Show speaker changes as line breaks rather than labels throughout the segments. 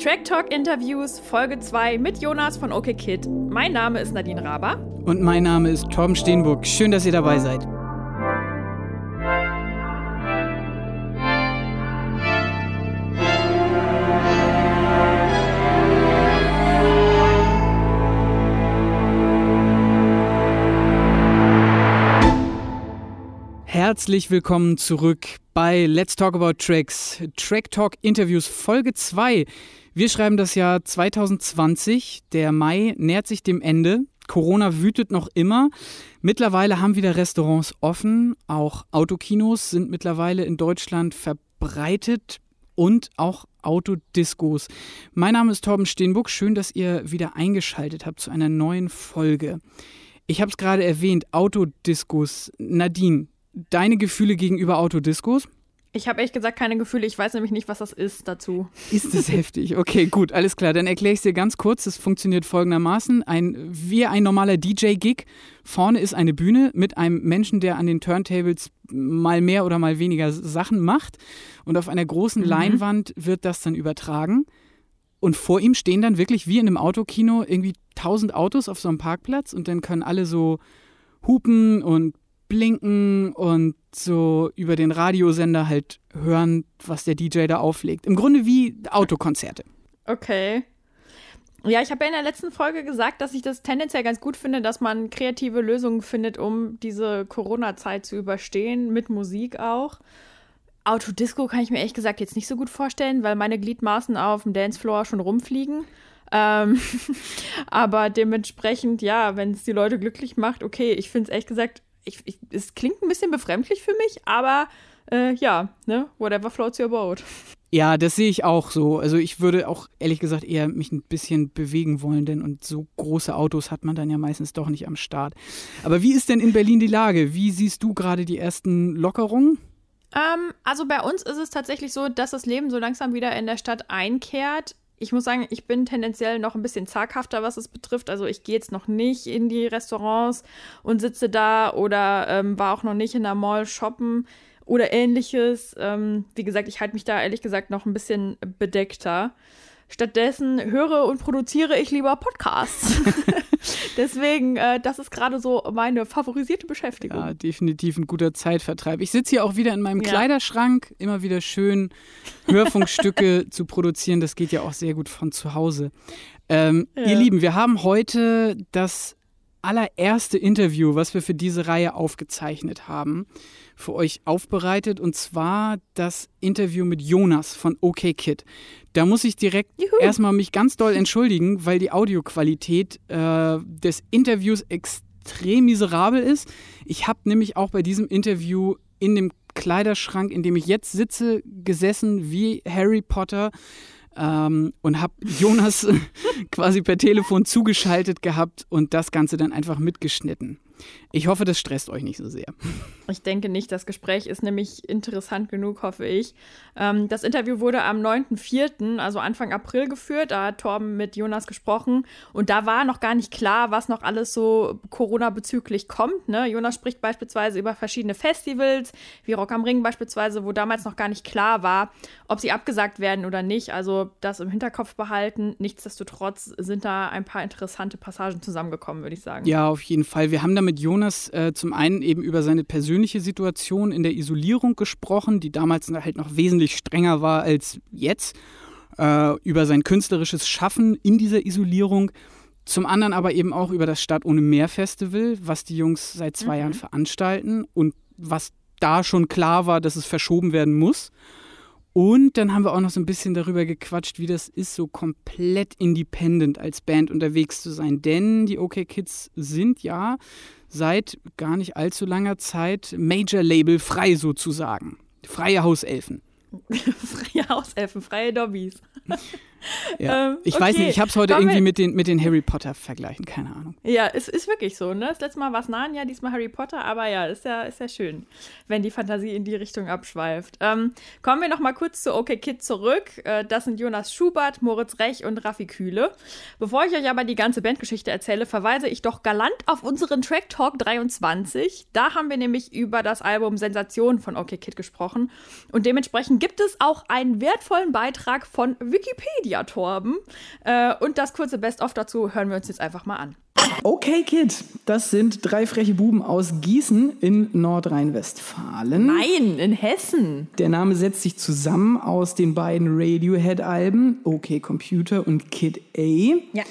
Track Talk Interviews Folge 2 mit Jonas von OK Kid. Mein Name ist Nadine Raber.
Und mein Name ist Torben Steenburg. Schön, dass ihr dabei seid. Herzlich willkommen zurück bei Let's Talk About Tracks, Track Talk Interviews Folge 2. Wir schreiben das Jahr 2020. Der Mai nähert sich dem Ende. Corona wütet noch immer. Mittlerweile haben wieder Restaurants offen. Auch Autokinos sind mittlerweile in Deutschland verbreitet und auch Autodiscos. Mein Name ist Torben Steenbuck. Schön, dass ihr wieder eingeschaltet habt zu einer neuen Folge. Ich habe es gerade erwähnt, Autodiscos. Nadine, deine Gefühle gegenüber Autodiscos?
Ich habe ehrlich gesagt keine Gefühle. Ich weiß nämlich nicht, was das ist dazu.
Ist es heftig? Okay, gut, alles klar. Dann erkläre ich es dir ganz kurz. Es funktioniert folgendermaßen. Ein, wie ein normaler DJ-Gig. Vorne ist eine Bühne mit einem Menschen, der an den Turntables mal mehr oder mal weniger Sachen macht. Und auf einer großen mhm. Leinwand wird das dann übertragen. Und vor ihm stehen dann wirklich wie in einem Autokino irgendwie tausend Autos auf so einem Parkplatz. Und dann können alle so hupen und blinken und so über den Radiosender halt hören, was der DJ da auflegt. Im Grunde wie Autokonzerte.
Okay. Ja, ich habe ja in der letzten Folge gesagt, dass ich das tendenziell ganz gut finde, dass man kreative Lösungen findet, um diese Corona-Zeit zu überstehen, mit Musik auch. Autodisco kann ich mir ehrlich gesagt jetzt nicht so gut vorstellen, weil meine Gliedmaßen auf dem Dancefloor schon rumfliegen. Ähm, aber dementsprechend, ja, wenn es die Leute glücklich macht, okay, ich finde es ehrlich gesagt ich, ich, es klingt ein bisschen befremdlich für mich, aber äh, ja, ne, whatever floats your boat.
Ja, das sehe ich auch so. Also ich würde auch ehrlich gesagt eher mich ein bisschen bewegen wollen, denn und so große Autos hat man dann ja meistens doch nicht am Start. Aber wie ist denn in Berlin die Lage? Wie siehst du gerade die ersten Lockerungen?
Ähm, also bei uns ist es tatsächlich so, dass das Leben so langsam wieder in der Stadt einkehrt ich muss sagen, ich bin tendenziell noch ein bisschen zaghafter, was es betrifft. Also ich gehe jetzt noch nicht in die Restaurants und sitze da oder ähm, war auch noch nicht in der Mall shoppen oder ähnliches. Ähm, wie gesagt, ich halte mich da ehrlich gesagt noch ein bisschen bedeckter. Stattdessen höre und produziere ich lieber Podcasts. Deswegen, äh, das ist gerade so meine favorisierte Beschäftigung.
Ja, definitiv ein guter Zeitvertreib. Ich sitze hier auch wieder in meinem ja. Kleiderschrank, immer wieder schön Hörfunkstücke zu produzieren. Das geht ja auch sehr gut von zu Hause. Ähm, ja. Ihr Lieben, wir haben heute das allererste Interview, was wir für diese Reihe aufgezeichnet haben, für euch aufbereitet. Und zwar das Interview mit Jonas von OK Kid. Da muss ich direkt Juhu. erstmal mich ganz doll entschuldigen, weil die Audioqualität äh, des Interviews extrem miserabel ist. Ich habe nämlich auch bei diesem Interview in dem Kleiderschrank, in dem ich jetzt sitze, gesessen wie Harry Potter ähm, und habe Jonas quasi per Telefon zugeschaltet gehabt und das Ganze dann einfach mitgeschnitten. Ich hoffe, das stresst euch nicht so sehr.
Ich denke nicht. Das Gespräch ist nämlich interessant genug, hoffe ich. Ähm, das Interview wurde am 9.4., also Anfang April geführt. Da hat Torben mit Jonas gesprochen. Und da war noch gar nicht klar, was noch alles so Corona-bezüglich kommt. Ne? Jonas spricht beispielsweise über verschiedene Festivals, wie Rock am Ring beispielsweise, wo damals noch gar nicht klar war, ob sie abgesagt werden oder nicht. Also das im Hinterkopf behalten. Nichtsdestotrotz sind da ein paar interessante Passagen zusammengekommen, würde ich sagen.
Ja, auf jeden Fall. Wir haben da mit Jonas äh, zum einen eben über seine persönliche Situation in der Isolierung gesprochen, die damals halt noch wesentlich strenger war als jetzt, äh, über sein künstlerisches Schaffen in dieser Isolierung. Zum anderen aber eben auch über das Stadt ohne Meer Festival, was die Jungs seit zwei mhm. Jahren veranstalten und was da schon klar war, dass es verschoben werden muss. Und dann haben wir auch noch so ein bisschen darüber gequatscht, wie das ist, so komplett independent als Band unterwegs zu sein. Denn die OK Kids sind ja seit gar nicht allzu langer Zeit Major-Label frei sozusagen. Freie Hauselfen.
freie Hauselfen, freie Dobbys.
Ja. Ähm, ich okay. weiß nicht, ich habe es heute Komm irgendwie mit den, mit den Harry Potter vergleichen, keine Ahnung.
Ja, es ist wirklich so, ne? Das letzte Mal war es Narnia, diesmal Harry Potter, aber ja, ist ja, ist ja schön, wenn die Fantasie in die Richtung abschweift. Ähm, kommen wir noch mal kurz zu OK Kid zurück. Äh, das sind Jonas Schubert, Moritz Rech und Raffi Kühle. Bevor ich euch aber die ganze Bandgeschichte erzähle, verweise ich doch galant auf unseren Track Talk 23. Da haben wir nämlich über das Album Sensation von OK Kid gesprochen und dementsprechend gibt es auch einen wertvollen Beitrag von Wikipedia, Torben. Äh, und das kurze Best-of dazu hören wir uns jetzt einfach mal an.
Okay, Kid, das sind drei freche Buben aus Gießen in Nordrhein-Westfalen.
Nein, in Hessen.
Der Name setzt sich zusammen aus den beiden Radiohead-Alben, Okay Computer und Kid A.
Ja.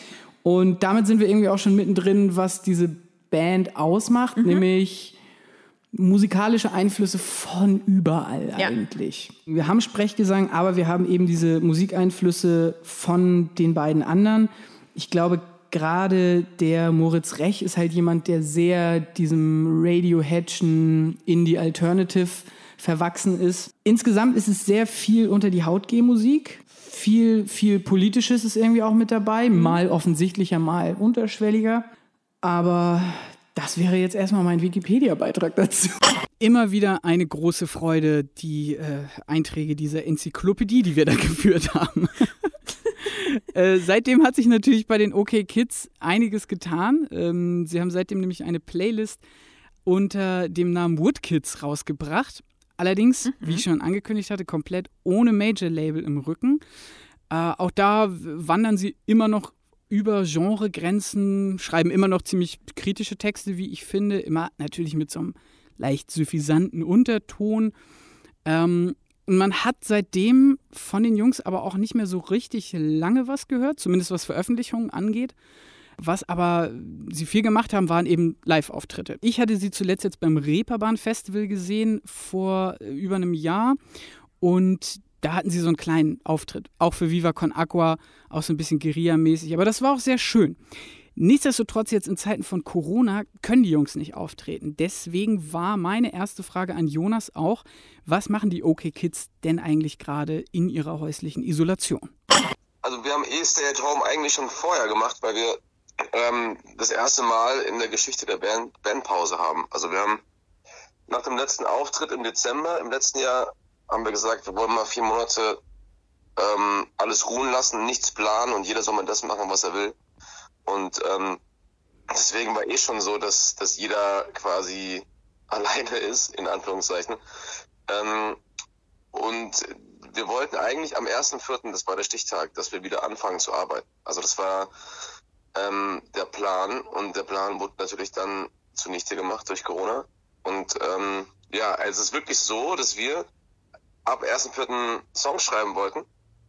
Und damit sind wir irgendwie auch schon mittendrin, was diese Band ausmacht, mhm. nämlich musikalische Einflüsse von überall ja. eigentlich. Wir haben Sprechgesang, aber wir haben eben diese Musikeinflüsse von den beiden anderen. Ich glaube, gerade der Moritz Rech ist halt jemand, der sehr diesem Radioheadschen Indie Alternative verwachsen ist. Insgesamt ist es sehr viel unter die Haut Musik. Viel, viel Politisches ist irgendwie auch mit dabei. Mhm. Mal offensichtlicher, mal unterschwelliger. Aber das wäre jetzt erstmal mein Wikipedia-Beitrag dazu. Immer wieder eine große Freude, die äh, Einträge dieser Enzyklopädie, die wir da geführt haben. äh, seitdem hat sich natürlich bei den OK Kids einiges getan. Ähm, sie haben seitdem nämlich eine Playlist unter dem Namen Wood Kids rausgebracht. Allerdings, mhm. wie ich schon angekündigt hatte, komplett ohne Major-Label im Rücken. Äh, auch da wandern sie immer noch über Genregrenzen, schreiben immer noch ziemlich kritische Texte, wie ich finde, immer natürlich mit so einem leicht suffisanten Unterton. Ähm, und man hat seitdem von den Jungs aber auch nicht mehr so richtig lange was gehört, zumindest was Veröffentlichungen angeht. Was aber sie viel gemacht haben, waren eben Live-Auftritte. Ich hatte sie zuletzt jetzt beim Reeperbahn Festival gesehen vor äh, über einem Jahr und da hatten sie so einen kleinen Auftritt, auch für Viva Con Aqua, auch so ein bisschen Guerilla-mäßig, aber das war auch sehr schön. Nichtsdestotrotz, jetzt in Zeiten von Corona können die Jungs nicht auftreten. Deswegen war meine erste Frage an Jonas auch, was machen die OK Kids denn eigentlich gerade in ihrer häuslichen Isolation?
Also wir haben eh Stay at Home eigentlich schon vorher gemacht, weil wir ähm, das erste Mal in der Geschichte der Band Bandpause haben. Also wir haben nach dem letzten Auftritt im Dezember im letzten Jahr haben wir gesagt, wir wollen mal vier Monate ähm, alles ruhen lassen, nichts planen und jeder soll mal das machen, was er will. Und ähm, deswegen war eh schon so, dass, dass jeder quasi alleine ist, in Anführungszeichen. Ähm, und wir wollten eigentlich am 1.4., das war der Stichtag, dass wir wieder anfangen zu arbeiten. Also das war ähm, der Plan und der Plan wurde natürlich dann zunichte gemacht durch Corona. Und ähm, ja, also es ist wirklich so, dass wir ab 1.4. Songs schreiben wollten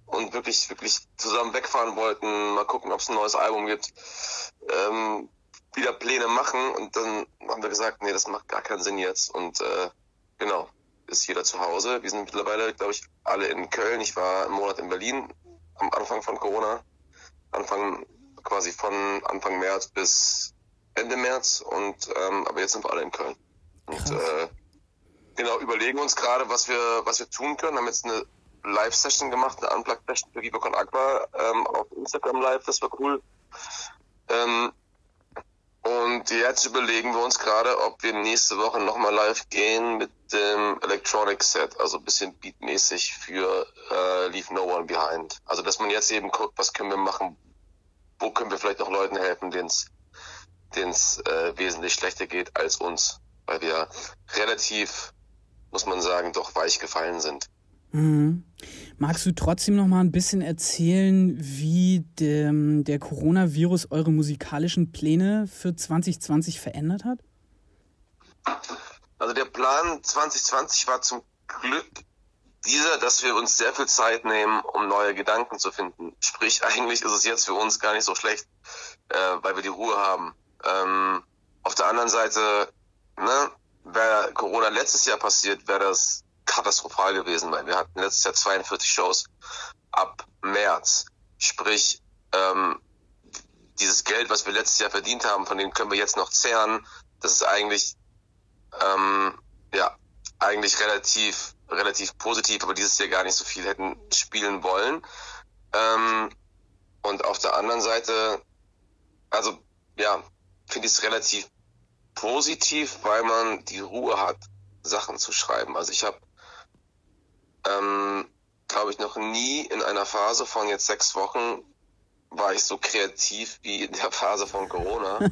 und wirklich, wirklich zusammen wegfahren wollten, mal gucken, ob es ein neues Album gibt, ähm, wieder Pläne machen und dann haben wir gesagt, nee, das macht gar keinen Sinn jetzt und äh, genau, ist jeder zu Hause. Wir sind mittlerweile, glaube ich, alle in Köln. Ich war einen Monat in Berlin am Anfang von Corona, Anfang quasi von Anfang März bis Ende März und ähm, aber jetzt sind wir alle in Köln. Und äh, genau, überlegen uns gerade, was wir, was wir tun können. Haben jetzt eine Live-Session gemacht, eine Unplugged-Session für Viva Con Aqua ähm, auf Instagram Live, das war cool. Ähm, und jetzt überlegen wir uns gerade, ob wir nächste Woche nochmal live gehen mit dem Electronic Set, also ein bisschen beatmäßig für äh, Leave No One Behind. Also dass man jetzt eben guckt, was können wir machen, wo können wir vielleicht auch Leuten helfen, denen es äh, wesentlich schlechter geht als uns, weil wir relativ muss man sagen, doch weich gefallen sind.
Mhm. Magst du trotzdem noch mal ein bisschen erzählen, wie der, der Coronavirus eure musikalischen Pläne für 2020 verändert hat?
Also der Plan 2020 war zum Glück dieser, dass wir uns sehr viel Zeit nehmen, um neue Gedanken zu finden. Sprich, eigentlich ist es jetzt für uns gar nicht so schlecht, äh, weil wir die Ruhe haben. Ähm, auf der anderen Seite, ne, wäre Corona letztes Jahr passiert, wäre das katastrophal gewesen, weil wir hatten letztes Jahr 42 Shows ab März. Sprich, ähm, dieses Geld, was wir letztes Jahr verdient haben, von dem können wir jetzt noch zehren. Das ist eigentlich, ähm, ja, eigentlich relativ, relativ positiv, aber dieses Jahr gar nicht so viel hätten spielen wollen. Ähm, und auf der anderen Seite, also, ja, finde ich es relativ positiv, weil man die Ruhe hat, Sachen zu schreiben. Also ich habe, ähm, glaube ich, noch nie in einer Phase von jetzt sechs Wochen war ich so kreativ wie in der Phase von Corona.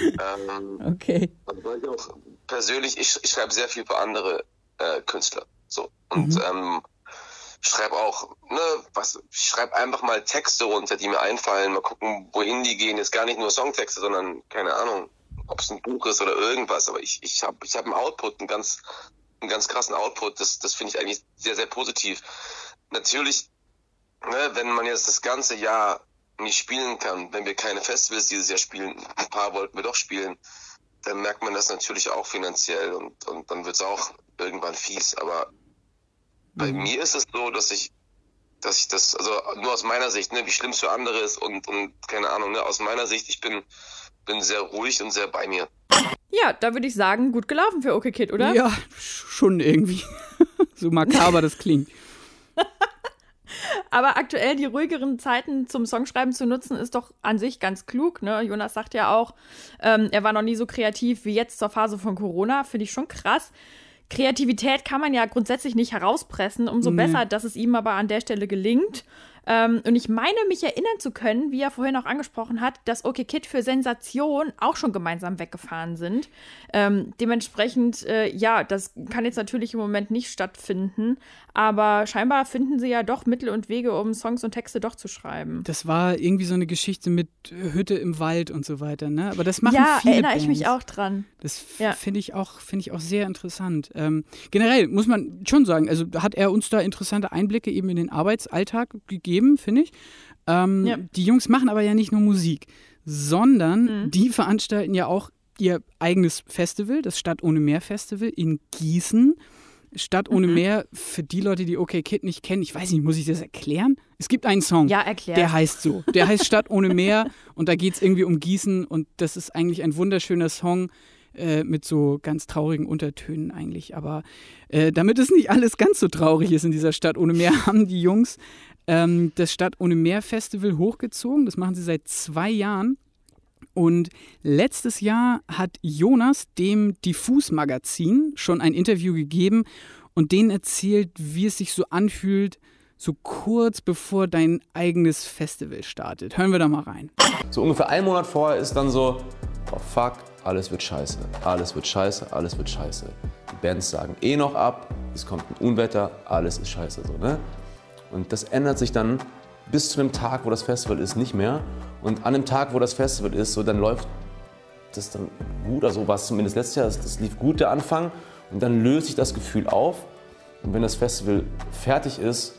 ähm, okay.
Weil ich auch persönlich, ich, ich schreibe sehr viel für andere äh, Künstler. So. Und mhm. ähm, schreibe auch, ne, was, ich schreibe einfach mal Texte runter, die mir einfallen, mal gucken, wohin die gehen. Jetzt gar nicht nur Songtexte, sondern, keine Ahnung, ob es ein Buch ist oder irgendwas. Aber ich, ich habe ich hab einen Output, einen ganz, einen ganz krassen Output. Das, das finde ich eigentlich sehr, sehr positiv. Natürlich, ne, wenn man jetzt das ganze Jahr nicht spielen kann, wenn wir keine Festivals dieses Jahr spielen, ein paar wollten wir doch spielen, dann merkt man das natürlich auch finanziell und, und dann wird es auch irgendwann fies. Aber bei mhm. mir ist es so, dass ich, dass ich das, also nur aus meiner Sicht, ne, wie schlimm es für andere ist und, und keine Ahnung, ne, aus meiner Sicht, ich bin, bin sehr ruhig und sehr bei mir.
Ja, da würde ich sagen, gut gelaufen für OK Kid, oder?
Ja, schon irgendwie. so makaber das klingt.
Aber aktuell die ruhigeren Zeiten zum Songschreiben zu nutzen, ist doch an sich ganz klug. Ne? Jonas sagt ja auch, ähm, er war noch nie so kreativ wie jetzt zur Phase von Corona. Finde ich schon krass. Kreativität kann man ja grundsätzlich nicht herauspressen. Umso nee. besser, dass es ihm aber an der Stelle gelingt. Ähm, und ich meine, mich erinnern zu können, wie er vorhin auch angesprochen hat, dass OK Kid für Sensation auch schon gemeinsam weggefahren sind. Ähm, dementsprechend, äh, ja, das kann jetzt natürlich im Moment nicht stattfinden, aber scheinbar finden sie ja doch Mittel und Wege, um Songs und Texte doch zu schreiben.
Das war irgendwie so eine Geschichte mit Hütte im Wald und so weiter, ne? Aber das machen ja,
viele
erinnere
Bands. ich mich auch dran.
Das ja. finde ich auch, ich auch sehr interessant. Ähm, generell muss man schon sagen, also hat er uns da interessante Einblicke eben in den Arbeitsalltag gegeben gegeben, finde ich. Ähm, ja. Die Jungs machen aber ja nicht nur Musik, sondern mhm. die veranstalten ja auch ihr eigenes Festival, das Stadt ohne Meer Festival in Gießen. Stadt ohne mhm. Meer, für die Leute, die OK Kid nicht kennen, ich weiß nicht, muss ich das erklären? Es gibt einen Song,
ja,
der heißt so. Der heißt Stadt ohne Meer und da geht es irgendwie um Gießen und das ist eigentlich ein wunderschöner Song äh, mit so ganz traurigen Untertönen eigentlich. Aber äh, damit es nicht alles ganz so traurig ist in dieser Stadt ohne Meer, haben die Jungs ähm, das Stadt ohne Meer Festival hochgezogen. Das machen sie seit zwei Jahren. Und letztes Jahr hat Jonas dem Diffus-Magazin schon ein Interview gegeben und denen erzählt, wie es sich so anfühlt, so kurz bevor dein eigenes Festival startet. Hören wir da mal rein.
So ungefähr einen Monat vorher ist dann so, oh fuck, alles wird scheiße, alles wird scheiße, alles wird scheiße. Die Bands sagen eh noch ab, es kommt ein Unwetter, alles ist scheiße. So, ne? Und das ändert sich dann bis zu dem Tag, wo das Festival ist, nicht mehr. Und an dem Tag, wo das Festival ist, so dann läuft das dann gut, also war es zumindest letztes Jahr, das, das lief gut der Anfang. Und dann löst sich das Gefühl auf. Und wenn das Festival fertig ist,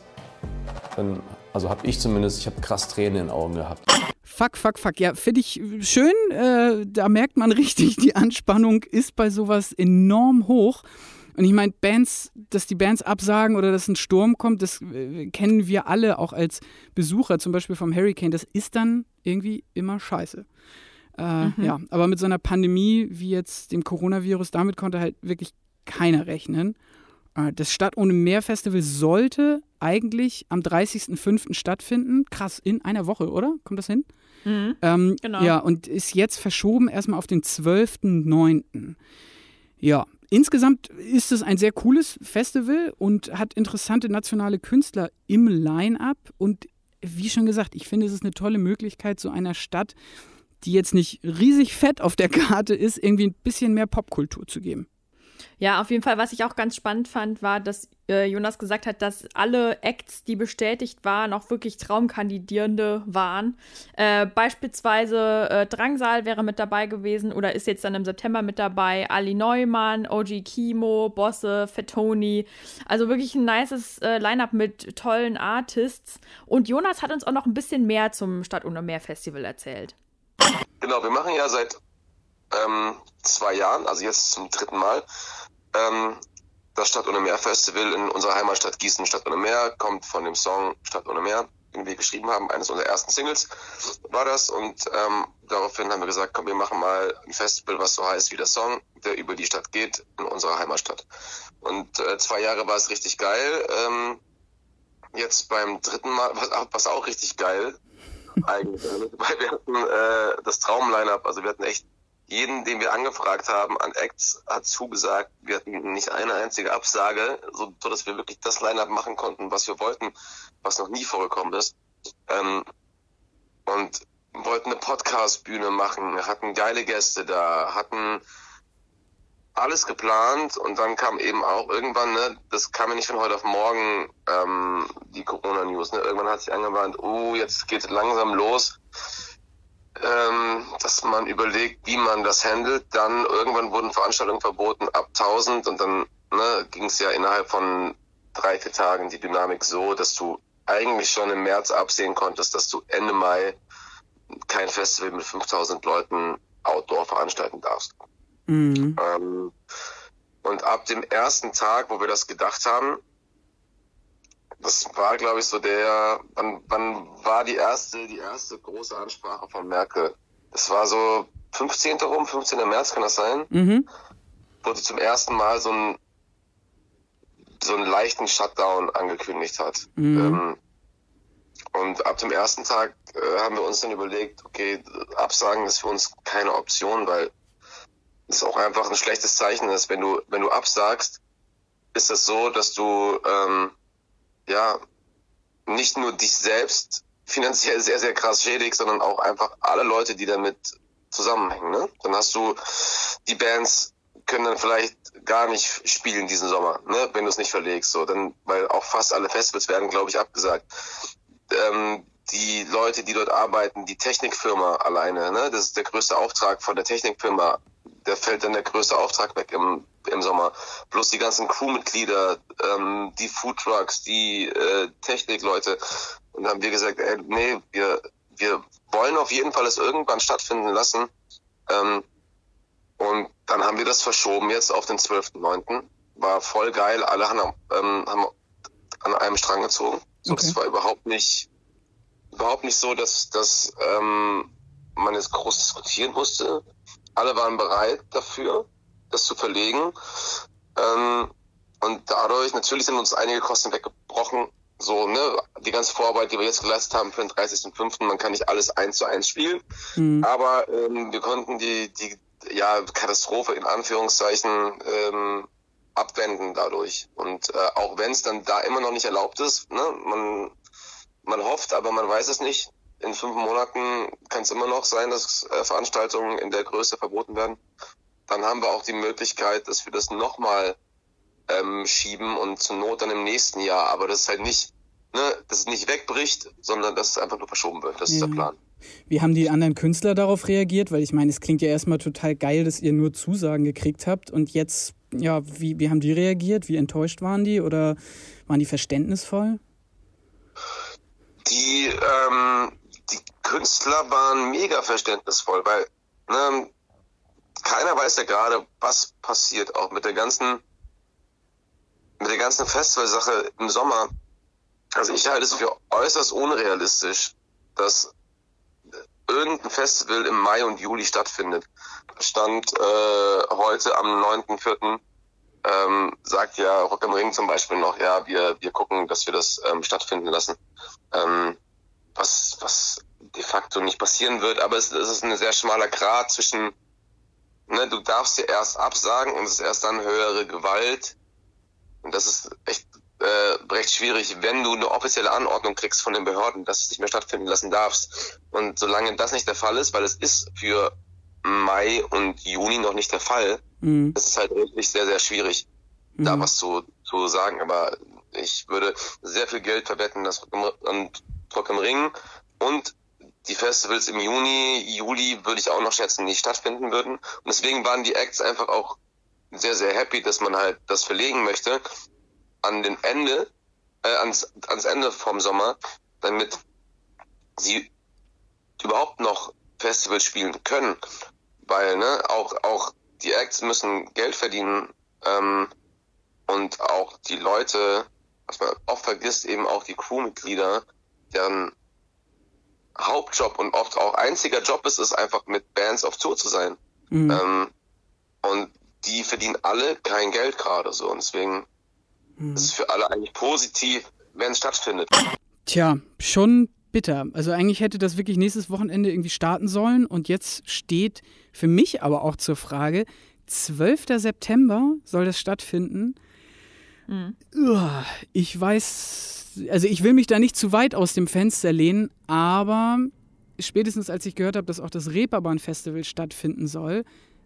dann, also habe ich zumindest, ich habe krass Tränen in den Augen gehabt.
Fuck, fuck, fuck. Ja, finde ich schön. Äh, da merkt man richtig, die Anspannung ist bei sowas enorm hoch. Und ich meine, Bands, dass die Bands absagen oder dass ein Sturm kommt, das äh, kennen wir alle auch als Besucher, zum Beispiel vom Hurricane. Das ist dann irgendwie immer scheiße. Äh, mhm. Ja, aber mit so einer Pandemie wie jetzt dem Coronavirus, damit konnte halt wirklich keiner rechnen. Äh, das Stadt ohne Meer Festival sollte eigentlich am 30.05. stattfinden. Krass, in einer Woche, oder? Kommt das hin?
Mhm, ähm, genau.
Ja, und ist jetzt verschoben erstmal auf den 12.09. Ja, Insgesamt ist es ein sehr cooles Festival und hat interessante nationale Künstler im Line-up. Und wie schon gesagt, ich finde, es ist eine tolle Möglichkeit, so einer Stadt, die jetzt nicht riesig fett auf der Karte ist, irgendwie ein bisschen mehr Popkultur zu geben.
Ja, auf jeden Fall, was ich auch ganz spannend fand, war, dass äh, Jonas gesagt hat, dass alle Acts, die bestätigt waren, auch wirklich Traumkandidierende waren. Äh, beispielsweise äh, Drangsal wäre mit dabei gewesen oder ist jetzt dann im September mit dabei. Ali Neumann, OG Kimo, Bosse, Fettoni. Also wirklich ein nices äh, Line-up mit tollen Artists. Und Jonas hat uns auch noch ein bisschen mehr zum Stadt- und Meer Festival erzählt.
Genau, wir machen ja seit ähm, zwei Jahren, also jetzt zum dritten Mal, ähm, das Stadt ohne Meer Festival in unserer Heimatstadt Gießen, Stadt ohne Meer, kommt von dem Song Stadt ohne Meer, den wir geschrieben haben, eines unserer ersten Singles war das. Und ähm, daraufhin haben wir gesagt, komm, wir machen mal ein Festival, was so heißt wie der Song, der über die Stadt geht, in unserer Heimatstadt. Und äh, zwei Jahre war es richtig geil. Ähm, jetzt beim dritten Mal, was, was auch richtig geil eigentlich, weil wir hatten äh, das Traum-Line-Up, also wir hatten echt jeden, den wir angefragt haben an Acts, hat zugesagt. Wir hatten nicht eine einzige Absage, so, so dass wir wirklich das Line-Up machen konnten, was wir wollten, was noch nie vorgekommen ist. Ähm, und wollten eine Podcast-Bühne machen, hatten geile Gäste da, hatten alles geplant und dann kam eben auch irgendwann, ne, das kam ja nicht von heute auf morgen, ähm, die Corona-News. Ne? Irgendwann hat sich angewandt, oh, jetzt geht es langsam los, ähm, dass man überlegt, wie man das handelt. Dann irgendwann wurden Veranstaltungen verboten ab 1000 und dann ne, ging es ja innerhalb von drei, vier Tagen die Dynamik so, dass du eigentlich schon im März absehen konntest, dass du Ende Mai kein Festival mit 5000 Leuten outdoor veranstalten darfst. Mhm. Ähm, und ab dem ersten Tag, wo wir das gedacht haben, das war, glaube ich, so der, wann, wann war die erste, die erste große Ansprache von Merkel? Das war so 15. rum, 15. März kann das sein? Mhm. Wo sie zum ersten Mal so einen, so einen leichten Shutdown angekündigt hat. Mhm. Ähm, und ab dem ersten Tag äh, haben wir uns dann überlegt, okay, Absagen ist für uns keine Option, weil es auch einfach ein schlechtes Zeichen ist. Wenn du, wenn du absagst, ist das so, dass du ähm, ja nicht nur dich selbst finanziell sehr, sehr krass schädigst, sondern auch einfach alle Leute, die damit zusammenhängen. Ne? Dann hast du die Bands können dann vielleicht gar nicht spielen diesen Sommer, ne, wenn du es nicht verlegst, so, dann, weil auch fast alle Festivals werden, glaube ich, abgesagt ähm, die Leute, die dort arbeiten, die Technikfirma alleine, ne, das ist der größte Auftrag von der Technikfirma. Der fällt dann der größte Auftrag weg im, im Sommer. Plus die ganzen Crewmitglieder, ähm, die Foodtrucks, die äh, Technikleute. Und dann haben wir gesagt, ey, nee, wir, wir wollen auf jeden Fall es irgendwann stattfinden lassen. Ähm, und dann haben wir das verschoben jetzt auf den 12.9. War voll geil. Alle haben, ähm, haben an einem Strang gezogen. So, okay. Das war überhaupt nicht, überhaupt nicht so, dass, dass ähm, man jetzt groß diskutieren musste. Alle waren bereit dafür, das zu verlegen. Ähm, und dadurch, natürlich sind uns einige Kosten weggebrochen. So, ne, die ganze Vorarbeit, die wir jetzt geleistet haben für den 30.05., man kann nicht alles eins zu eins spielen. Mhm. Aber ähm, wir konnten die, die ja, Katastrophe in Anführungszeichen ähm, abwenden dadurch. Und äh, auch wenn es dann da immer noch nicht erlaubt ist, ne, man, man hofft, aber man weiß es nicht. In fünf Monaten kann es immer noch sein, dass äh, Veranstaltungen in der Größe verboten werden. Dann haben wir auch die Möglichkeit, dass wir das nochmal ähm, schieben und zur Not dann im nächsten Jahr. Aber das ist halt nicht, ne, dass es nicht wegbricht, sondern dass es einfach nur verschoben wird. Das ja. ist der Plan.
Wie haben die anderen Künstler darauf reagiert? Weil ich meine, es klingt ja erstmal total geil, dass ihr nur Zusagen gekriegt habt und jetzt ja, wie, wie haben die reagiert? Wie enttäuscht waren die oder waren die verständnisvoll?
Die, ähm, Künstler waren mega verständnisvoll, weil ne, keiner weiß ja gerade, was passiert, auch mit der ganzen, mit der ganzen Festivalsache im Sommer. Also ich halte es für äußerst unrealistisch, dass irgendein Festival im Mai und Juli stattfindet. Stand äh, heute am 9.4. Ähm, sagt ja Rock am Ring zum Beispiel noch, ja, wir, wir gucken, dass wir das ähm, stattfinden lassen. Ähm, was, was de facto nicht passieren wird, aber es, es ist ein sehr schmaler Grad zwischen, ne, du darfst dir erst absagen und es ist erst dann höhere Gewalt. Und das ist echt äh, recht schwierig, wenn du eine offizielle Anordnung kriegst von den Behörden, dass du es nicht mehr stattfinden lassen darfst. Und solange das nicht der Fall ist, weil es ist für Mai und Juni noch nicht der Fall, mhm. ist es halt wirklich sehr, sehr schwierig, mhm. da was zu, zu sagen. Aber ich würde sehr viel Geld verwetten, dass Rock im Ring und die Festivals im Juni, Juli würde ich auch noch schätzen, nicht stattfinden würden. Und deswegen waren die Acts einfach auch sehr, sehr happy, dass man halt das verlegen möchte an den Ende, äh, ans, ans Ende vom Sommer, damit sie überhaupt noch Festivals spielen können. Weil, ne, auch, auch die Acts müssen Geld verdienen ähm, und auch die Leute, was man oft vergisst, eben auch die Crewmitglieder, deren Hauptjob und oft auch einziger Job ist, ist einfach mit Bands auf Tour zu sein. Mhm. Ähm, und die verdienen alle kein Geld gerade so. Und deswegen Mhm. Ist für alle eigentlich positiv, wenn es stattfindet.
Tja, schon bitter. Also eigentlich hätte das wirklich nächstes Wochenende irgendwie starten sollen und jetzt steht für mich aber auch zur Frage, 12. September soll das stattfinden. Mhm. Ich weiß, also ich will mich da nicht zu weit aus dem Fenster lehnen, aber spätestens als ich gehört habe, dass auch das Reeperbahn Festival stattfinden soll,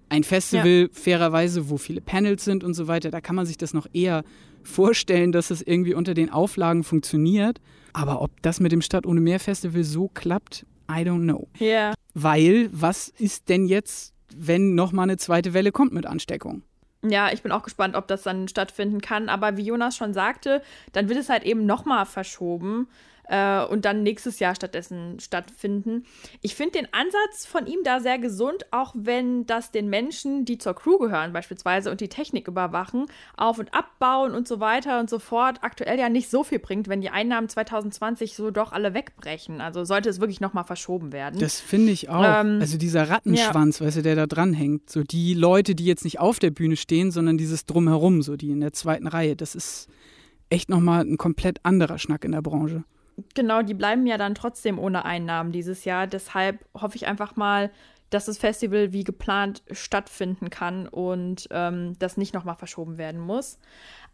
Ein Festival, ja. fairerweise, wo viele Panels sind und so weiter, da kann man sich das noch eher vorstellen, dass es irgendwie unter den Auflagen funktioniert. Aber ob das mit dem Stadt ohne Meer Festival so klappt, I don't know.
Ja.
Weil, was ist denn jetzt, wenn nochmal eine zweite Welle kommt mit Ansteckung?
Ja, ich bin auch gespannt, ob das dann stattfinden kann. Aber wie Jonas schon sagte, dann wird es halt eben nochmal verschoben äh, und dann nächstes Jahr stattdessen stattfinden. Ich finde den Ansatz von ihm da sehr gesund, auch wenn das den Menschen, die zur Crew gehören beispielsweise und die Technik überwachen, auf und abbauen und so weiter und so fort, aktuell ja nicht so viel bringt, wenn die Einnahmen 2020 so doch alle wegbrechen. Also sollte es wirklich nochmal verschoben werden.
Das finde ich auch. Ähm, also dieser Rattenschwanz, ja. weißt du, der da dranhängt. So die Leute, die jetzt nicht auf der Bühne stehen, sondern dieses Drumherum, so die in der zweiten Reihe, das ist echt nochmal ein komplett anderer Schnack in der Branche.
Genau, die bleiben ja dann trotzdem ohne Einnahmen dieses Jahr. Deshalb hoffe ich einfach mal, dass das Festival wie geplant stattfinden kann und ähm, das nicht nochmal verschoben werden muss.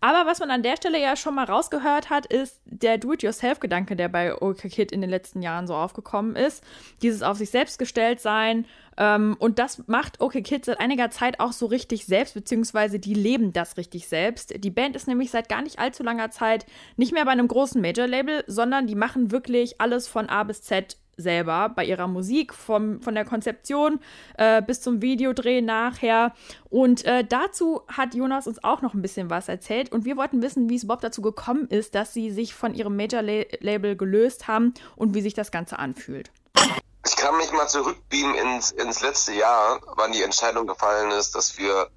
Aber was man an der Stelle ja schon mal rausgehört hat, ist der Do-it-yourself-Gedanke, der bei OK Kid in den letzten Jahren so aufgekommen ist. Dieses auf sich selbst gestellt sein. Ähm, und das macht OK Kid seit einiger Zeit auch so richtig selbst, beziehungsweise die leben das richtig selbst. Die Band ist nämlich seit gar nicht allzu langer Zeit nicht mehr bei einem großen Major-Label, sondern die machen wirklich alles von A bis Z selber bei ihrer Musik, vom, von der Konzeption äh, bis zum Videodreh nachher. Und äh, dazu hat Jonas uns auch noch ein bisschen was erzählt. Und wir wollten wissen, wie es überhaupt dazu gekommen ist, dass sie sich von ihrem Major-Label gelöst haben und wie sich das Ganze anfühlt.
Ich kann mich mal zurückbeamen ins, ins letzte Jahr, wann die Entscheidung gefallen ist, dass wir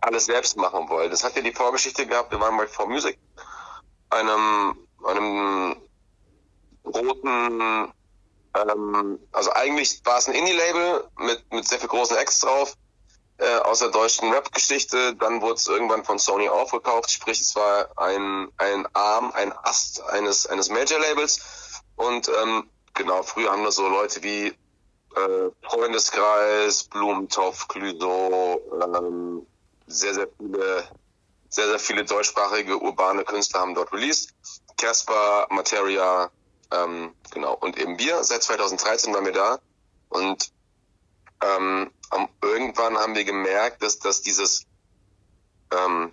alles selbst machen wollen. Das hat ja die Vorgeschichte gehabt, wir waren bei 4 Music, einem, einem roten ähm, also eigentlich war es ein Indie-Label mit, mit sehr viel großen Acts drauf äh, aus der deutschen Rap-Geschichte. Dann wurde es irgendwann von Sony aufgekauft, sprich es war ein, ein Arm, ein Ast eines, eines Major-Labels. Und ähm, genau, früher haben da so Leute wie äh, Freundeskreis, Blumentopf, Clueso, ähm, sehr, sehr viele, sehr, sehr viele deutschsprachige urbane Künstler haben dort released. Casper, Materia, ähm, genau. Und eben wir, seit 2013 waren wir da. Und ähm, irgendwann haben wir gemerkt, dass, dass dieses ähm,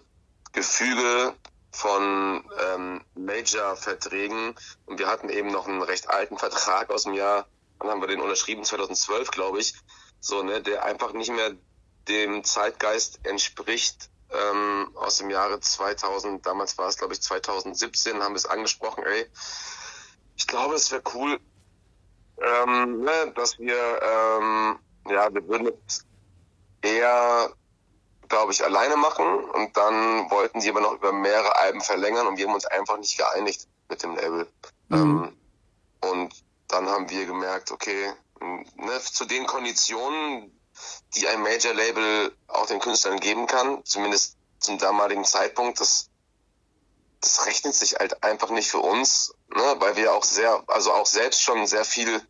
Gefüge von ähm, Major-Verträgen und wir hatten eben noch einen recht alten Vertrag aus dem Jahr, dann haben wir den unterschrieben, 2012 glaube ich, so, ne, der einfach nicht mehr dem Zeitgeist entspricht ähm, aus dem Jahre 2000, damals war es glaube ich 2017, haben wir es angesprochen, ey, ich glaube, es wäre cool, ähm, ne, dass wir, ähm, ja, wir würden es eher, glaube ich, alleine machen und dann wollten sie aber noch über mehrere Alben verlängern und wir haben uns einfach nicht geeinigt mit dem Label. Mhm. Ähm, und dann haben wir gemerkt, okay, ne, zu den Konditionen, die ein Major-Label auch den Künstlern geben kann, zumindest zum damaligen Zeitpunkt, das das rechnet sich halt einfach nicht für uns, ne, weil wir auch sehr, also auch selbst schon sehr viel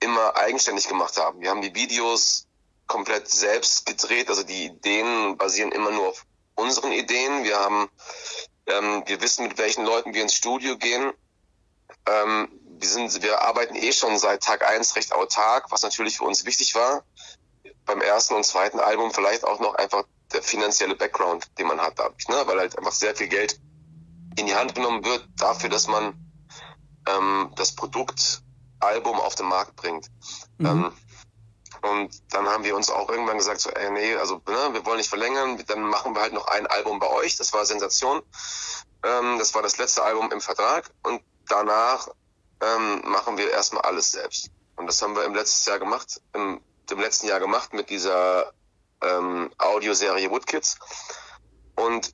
immer eigenständig gemacht haben. Wir haben die Videos komplett selbst gedreht, also die Ideen basieren immer nur auf unseren Ideen. Wir haben, ähm, wir wissen, mit welchen Leuten wir ins Studio gehen. Ähm, wir sind, wir arbeiten eh schon seit Tag eins recht autark, was natürlich für uns wichtig war. Beim ersten und zweiten Album vielleicht auch noch einfach der finanzielle Background, den man hat dadurch, ne? weil halt einfach sehr viel Geld in die Hand genommen wird dafür, dass man ähm, das Produktalbum auf den Markt bringt. Mhm. Ähm, und dann haben wir uns auch irgendwann gesagt, so, ey, nee, also ne, wir wollen nicht verlängern, dann machen wir halt noch ein Album bei euch. Das war Sensation. Ähm, das war das letzte Album im Vertrag. Und danach ähm, machen wir erstmal alles selbst. Und das haben wir im letzten Jahr gemacht, im, im letzten Jahr gemacht mit dieser ähm, Audioserie Woodkids. Und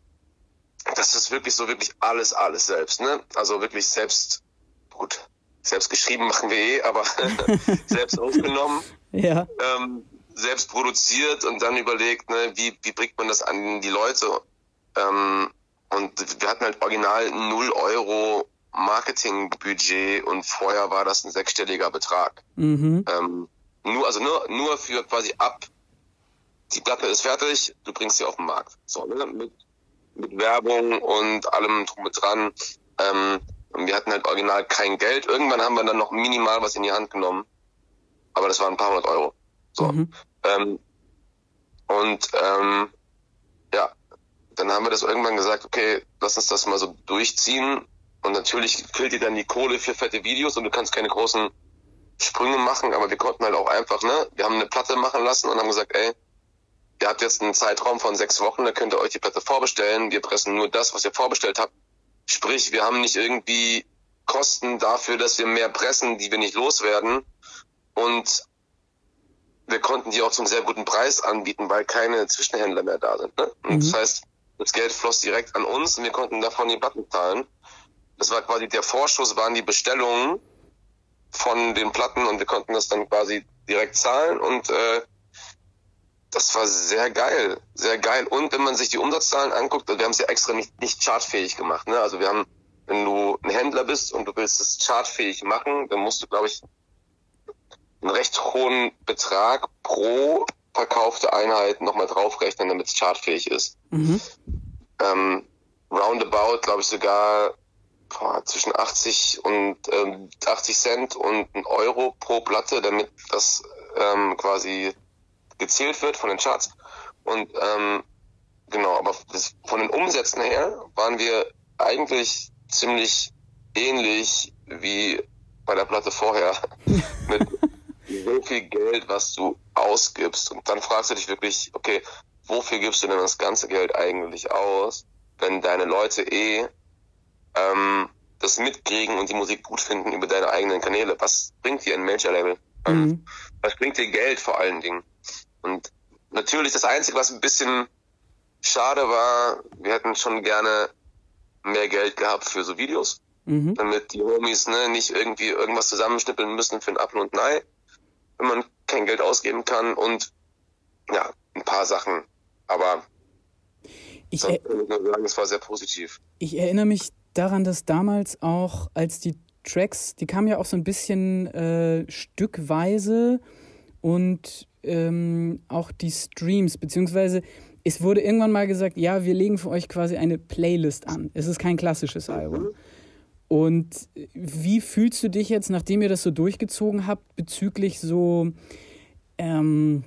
das ist wirklich so wirklich alles, alles selbst, ne? Also wirklich selbst, gut, selbst geschrieben machen wir eh, aber selbst aufgenommen,
ja.
ähm, selbst produziert und dann überlegt, ne, wie, wie bringt man das an die Leute? Ähm, und wir hatten halt original 0 Euro Marketingbudget und vorher war das ein sechsstelliger Betrag.
Mhm.
Ähm, nur, also nur, nur für quasi ab, die Platte ist fertig, du bringst sie auf den Markt. So, ne? Mit mit Werbung und allem drum und dran. Ähm, und wir hatten halt original kein Geld. Irgendwann haben wir dann noch minimal was in die Hand genommen. Aber das waren ein paar hundert Euro. So. Mhm. Ähm, Und ähm, ja, dann haben wir das irgendwann gesagt, okay, lass uns das mal so durchziehen. Und natürlich fehlt dir dann die Kohle für fette Videos und du kannst keine großen Sprünge machen, aber wir konnten halt auch einfach, ne, wir haben eine Platte machen lassen und haben gesagt, ey, ihr habt jetzt einen Zeitraum von sechs Wochen, da könnt ihr euch die Platte vorbestellen. Wir pressen nur das, was ihr vorbestellt habt. Sprich, wir haben nicht irgendwie Kosten dafür, dass wir mehr pressen, die wir nicht loswerden. Und wir konnten die auch zum sehr guten Preis anbieten, weil keine Zwischenhändler mehr da sind. Ne? Und mhm. das heißt, das Geld floss direkt an uns und wir konnten davon die Platten zahlen. Das war quasi der Vorschuss, waren die Bestellungen von den Platten und wir konnten das dann quasi direkt zahlen und äh, das war sehr geil, sehr geil. Und wenn man sich die Umsatzzahlen anguckt, wir haben es ja extra nicht, nicht chartfähig gemacht. Ne? Also wir haben, wenn du ein Händler bist und du willst es chartfähig machen, dann musst du, glaube ich, einen recht hohen Betrag pro verkaufte Einheit nochmal draufrechnen, damit es chartfähig ist. Mhm. Ähm, roundabout, glaube ich, sogar boah, zwischen 80 und ähm, 80 Cent und ein Euro pro Platte, damit das ähm, quasi gezählt wird von den Charts. Und ähm, genau, aber das, von den Umsätzen her waren wir eigentlich ziemlich ähnlich wie bei der Platte vorher. Mit so viel Geld, was du ausgibst. Und dann fragst du dich wirklich, okay, wofür gibst du denn das ganze Geld eigentlich aus, wenn deine Leute eh ähm, das mitkriegen und die Musik gut finden über deine eigenen Kanäle? Was bringt dir ein Major-Label? Ähm, mhm. Was bringt dir Geld vor allen Dingen? Und natürlich das Einzige, was ein bisschen schade war, wir hätten schon gerne mehr Geld gehabt für so Videos, mhm. damit die Homies ne, nicht irgendwie irgendwas zusammenschnippeln müssen für ein Apfel und Nei wenn man kein Geld ausgeben kann und ja, ein paar Sachen. Aber
ich sagen,
es war sehr positiv.
Ich erinnere mich daran, dass damals auch, als die Tracks, die kamen ja auch so ein bisschen äh, stückweise und ähm, auch die Streams, beziehungsweise es wurde irgendwann mal gesagt, ja, wir legen für euch quasi eine Playlist an. Es ist kein klassisches Album. Mhm. Und wie fühlst du dich jetzt, nachdem ihr das so durchgezogen habt, bezüglich so, ähm,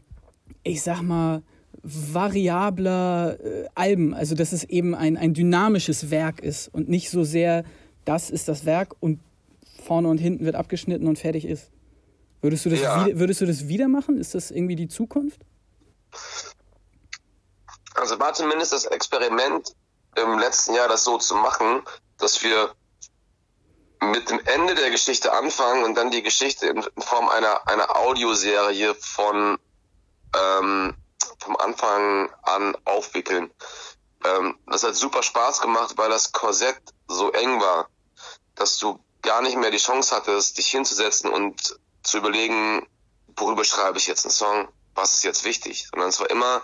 ich sag mal, variabler äh, Alben? Also, dass es eben ein, ein dynamisches Werk ist und nicht so sehr, das ist das Werk und vorne und hinten wird abgeschnitten und fertig ist. Würdest du das, ja. wieder, würdest du das wieder machen? Ist das irgendwie die Zukunft?
Also war zumindest das Experiment im letzten Jahr, das so zu machen, dass wir mit dem Ende der Geschichte anfangen und dann die Geschichte in Form einer, einer Audioserie von ähm, vom Anfang an aufwickeln. Ähm, das hat super Spaß gemacht, weil das Korsett so eng war, dass du gar nicht mehr die Chance hattest, dich hinzusetzen und zu überlegen, worüber schreibe ich jetzt einen Song, was ist jetzt wichtig, sondern es war immer,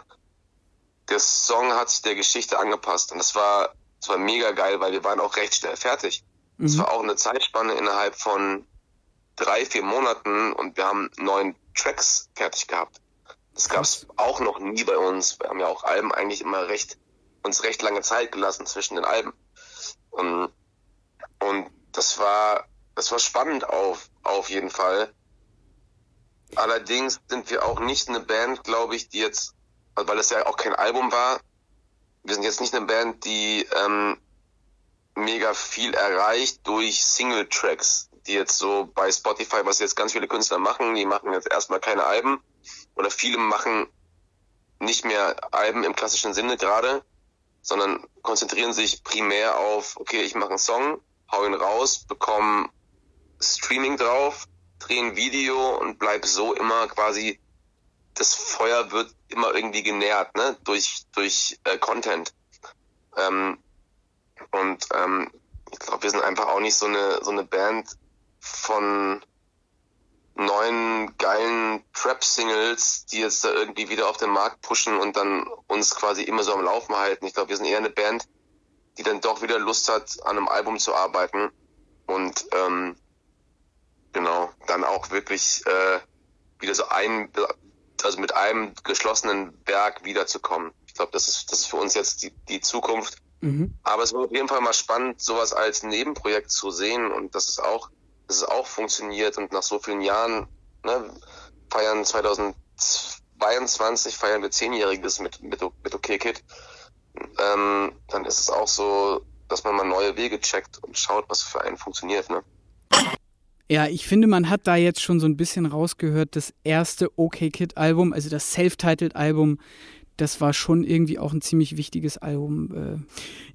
der Song hat sich der Geschichte angepasst und das war, das war mega geil, weil wir waren auch recht schnell fertig. Es mhm. war auch eine Zeitspanne innerhalb von drei, vier Monaten und wir haben neun Tracks fertig gehabt. Das gab es auch noch nie bei uns. Wir haben ja auch Alben eigentlich immer recht, uns recht lange Zeit gelassen zwischen den Alben. Und, und das war, das war spannend auf, auf jeden Fall. Allerdings sind wir auch nicht eine Band, glaube ich, die jetzt, weil es ja auch kein Album war, wir sind jetzt nicht eine Band, die ähm, mega viel erreicht durch Single-Tracks, die jetzt so bei Spotify, was jetzt ganz viele Künstler machen, die machen jetzt erstmal keine Alben oder viele machen nicht mehr Alben im klassischen Sinne gerade, sondern konzentrieren sich primär auf, okay, ich mache einen Song, hau ihn raus, bekomme Streaming drauf, drehe ein Video und bleib so immer quasi, das Feuer wird immer irgendwie genährt, ne, durch, durch äh, Content. Ähm, und ähm, ich glaube, wir sind einfach auch nicht so eine, so eine Band von neuen geilen Trap-Singles, die jetzt da irgendwie wieder auf den Markt pushen und dann uns quasi immer so am Laufen halten. Ich glaube, wir sind eher eine Band, die dann doch wieder Lust hat, an einem Album zu arbeiten und ähm, genau, dann auch wirklich äh, wieder so ein, also mit einem geschlossenen Werk wiederzukommen. Ich glaube, das ist, das ist für uns jetzt die, die Zukunft. Mhm. Aber es war auf jeden Fall mal spannend, sowas als Nebenprojekt zu sehen und dass es auch, dass es auch funktioniert und nach so vielen Jahren, ne, feiern 2022 2022 feiern wir Zehnjähriges mit, mit, mit OK Kid. Ähm, dann ist es auch so, dass man mal neue Wege checkt und schaut, was für einen funktioniert. Ne?
Ja, ich finde, man hat da jetzt schon so ein bisschen rausgehört, das erste OK Kid Album, also das Self-Titled Album, das war schon irgendwie auch ein ziemlich wichtiges Album. Äh.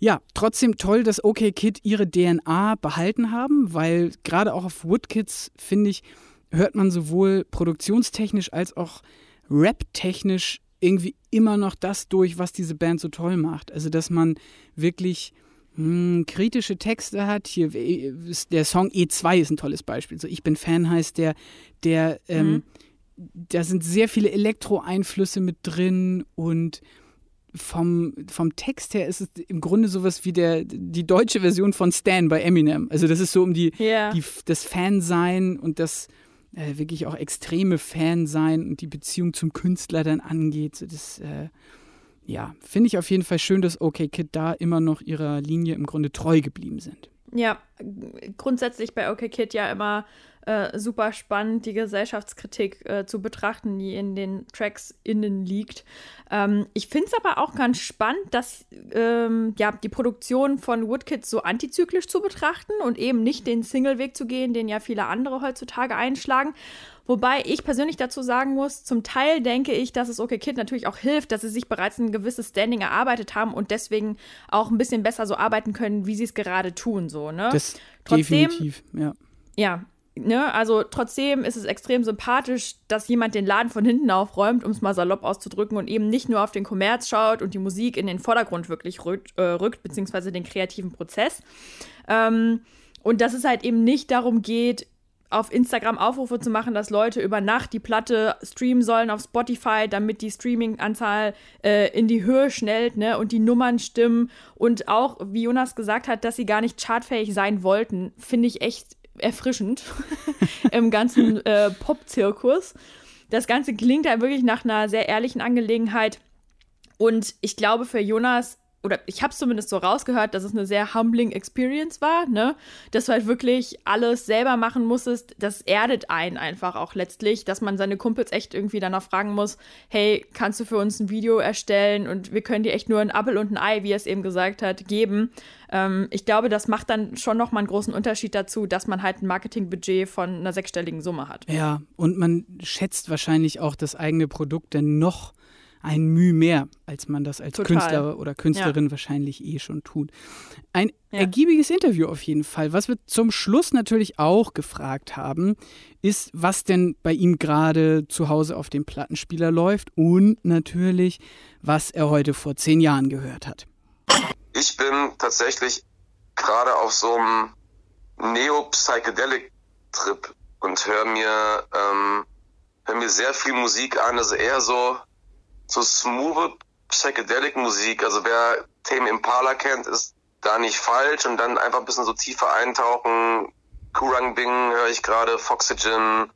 Ja, trotzdem toll, dass OK Kid ihre DNA behalten haben, weil gerade auch auf Woodkids, finde ich, hört man sowohl produktionstechnisch als auch rap-technisch irgendwie immer noch das durch, was diese Band so toll macht. Also, dass man wirklich mh, hm, kritische Texte hat. Hier der Song E2 ist ein tolles Beispiel. So Ich bin Fan heißt der, der, ähm, mhm. da sind sehr viele Elektro-Einflüsse mit drin und vom, vom Text her ist es im Grunde sowas wie der, die deutsche Version von Stan bei Eminem. Also das ist so um die, yeah. die das Fansein und das äh, wirklich auch extreme Fansein und die Beziehung zum Künstler dann angeht. So das, äh, ja, finde ich auf jeden Fall schön, dass OK Kid da immer noch ihrer Linie im Grunde treu geblieben sind.
Ja, grundsätzlich bei OK Kid ja immer äh, super spannend, die Gesellschaftskritik äh, zu betrachten, die in den Tracks innen liegt. Ähm, ich finde es aber auch ganz spannend, dass ähm, ja, die Produktion von Woodkids so antizyklisch zu betrachten und eben nicht den Single-Weg zu gehen, den ja viele andere heutzutage einschlagen. Wobei ich persönlich dazu sagen muss, zum Teil denke ich, dass es OK Kid natürlich auch hilft, dass sie sich bereits ein gewisses Standing erarbeitet haben und deswegen auch ein bisschen besser so arbeiten können, wie sie es gerade tun. So, ne?
Das trotzdem, definitiv, ja.
Ja, Ne, also trotzdem ist es extrem sympathisch, dass jemand den Laden von hinten aufräumt, um es mal salopp auszudrücken, und eben nicht nur auf den Kommerz schaut und die Musik in den Vordergrund wirklich rückt, äh, rückt beziehungsweise den kreativen Prozess. Ähm, und dass es halt eben nicht darum geht, auf Instagram Aufrufe zu machen, dass Leute über Nacht die Platte streamen sollen auf Spotify, damit die Streaming-Anzahl äh, in die Höhe schnellt ne, und die Nummern stimmen. Und auch, wie Jonas gesagt hat, dass sie gar nicht chartfähig sein wollten, finde ich echt erfrischend im ganzen äh, Pop-Zirkus. Das Ganze klingt ja wirklich nach einer sehr ehrlichen Angelegenheit. Und ich glaube, für Jonas oder ich habe es zumindest so rausgehört, dass es eine sehr humbling Experience war, ne? Dass du halt wirklich alles selber machen musstest. Das erdet einen einfach auch letztlich, dass man seine Kumpels echt irgendwie danach fragen muss, hey, kannst du für uns ein Video erstellen und wir können dir echt nur ein Apfel und ein Ei, wie er es eben gesagt hat, geben. Ähm, ich glaube, das macht dann schon nochmal einen großen Unterschied dazu, dass man halt ein Marketingbudget von einer sechsstelligen Summe hat.
Ja, und man schätzt wahrscheinlich auch das eigene Produkt dann noch ein Mühe mehr, als man das als Total. Künstler oder Künstlerin ja. wahrscheinlich eh schon tut. Ein ja. ergiebiges Interview auf jeden Fall. Was wir zum Schluss natürlich auch gefragt haben, ist, was denn bei ihm gerade zu Hause auf dem Plattenspieler läuft und natürlich, was er heute vor zehn Jahren gehört hat.
Ich bin tatsächlich gerade auf so einem Neo-Psychedelic-Trip und höre mir, ähm, hör mir sehr viel Musik an, also eher so so smooth Psychedelic Musik. Also wer Tame Impala kennt, ist da nicht falsch und dann einfach ein bisschen so tiefer eintauchen. Kurang Bing höre ich gerade, Foxygen,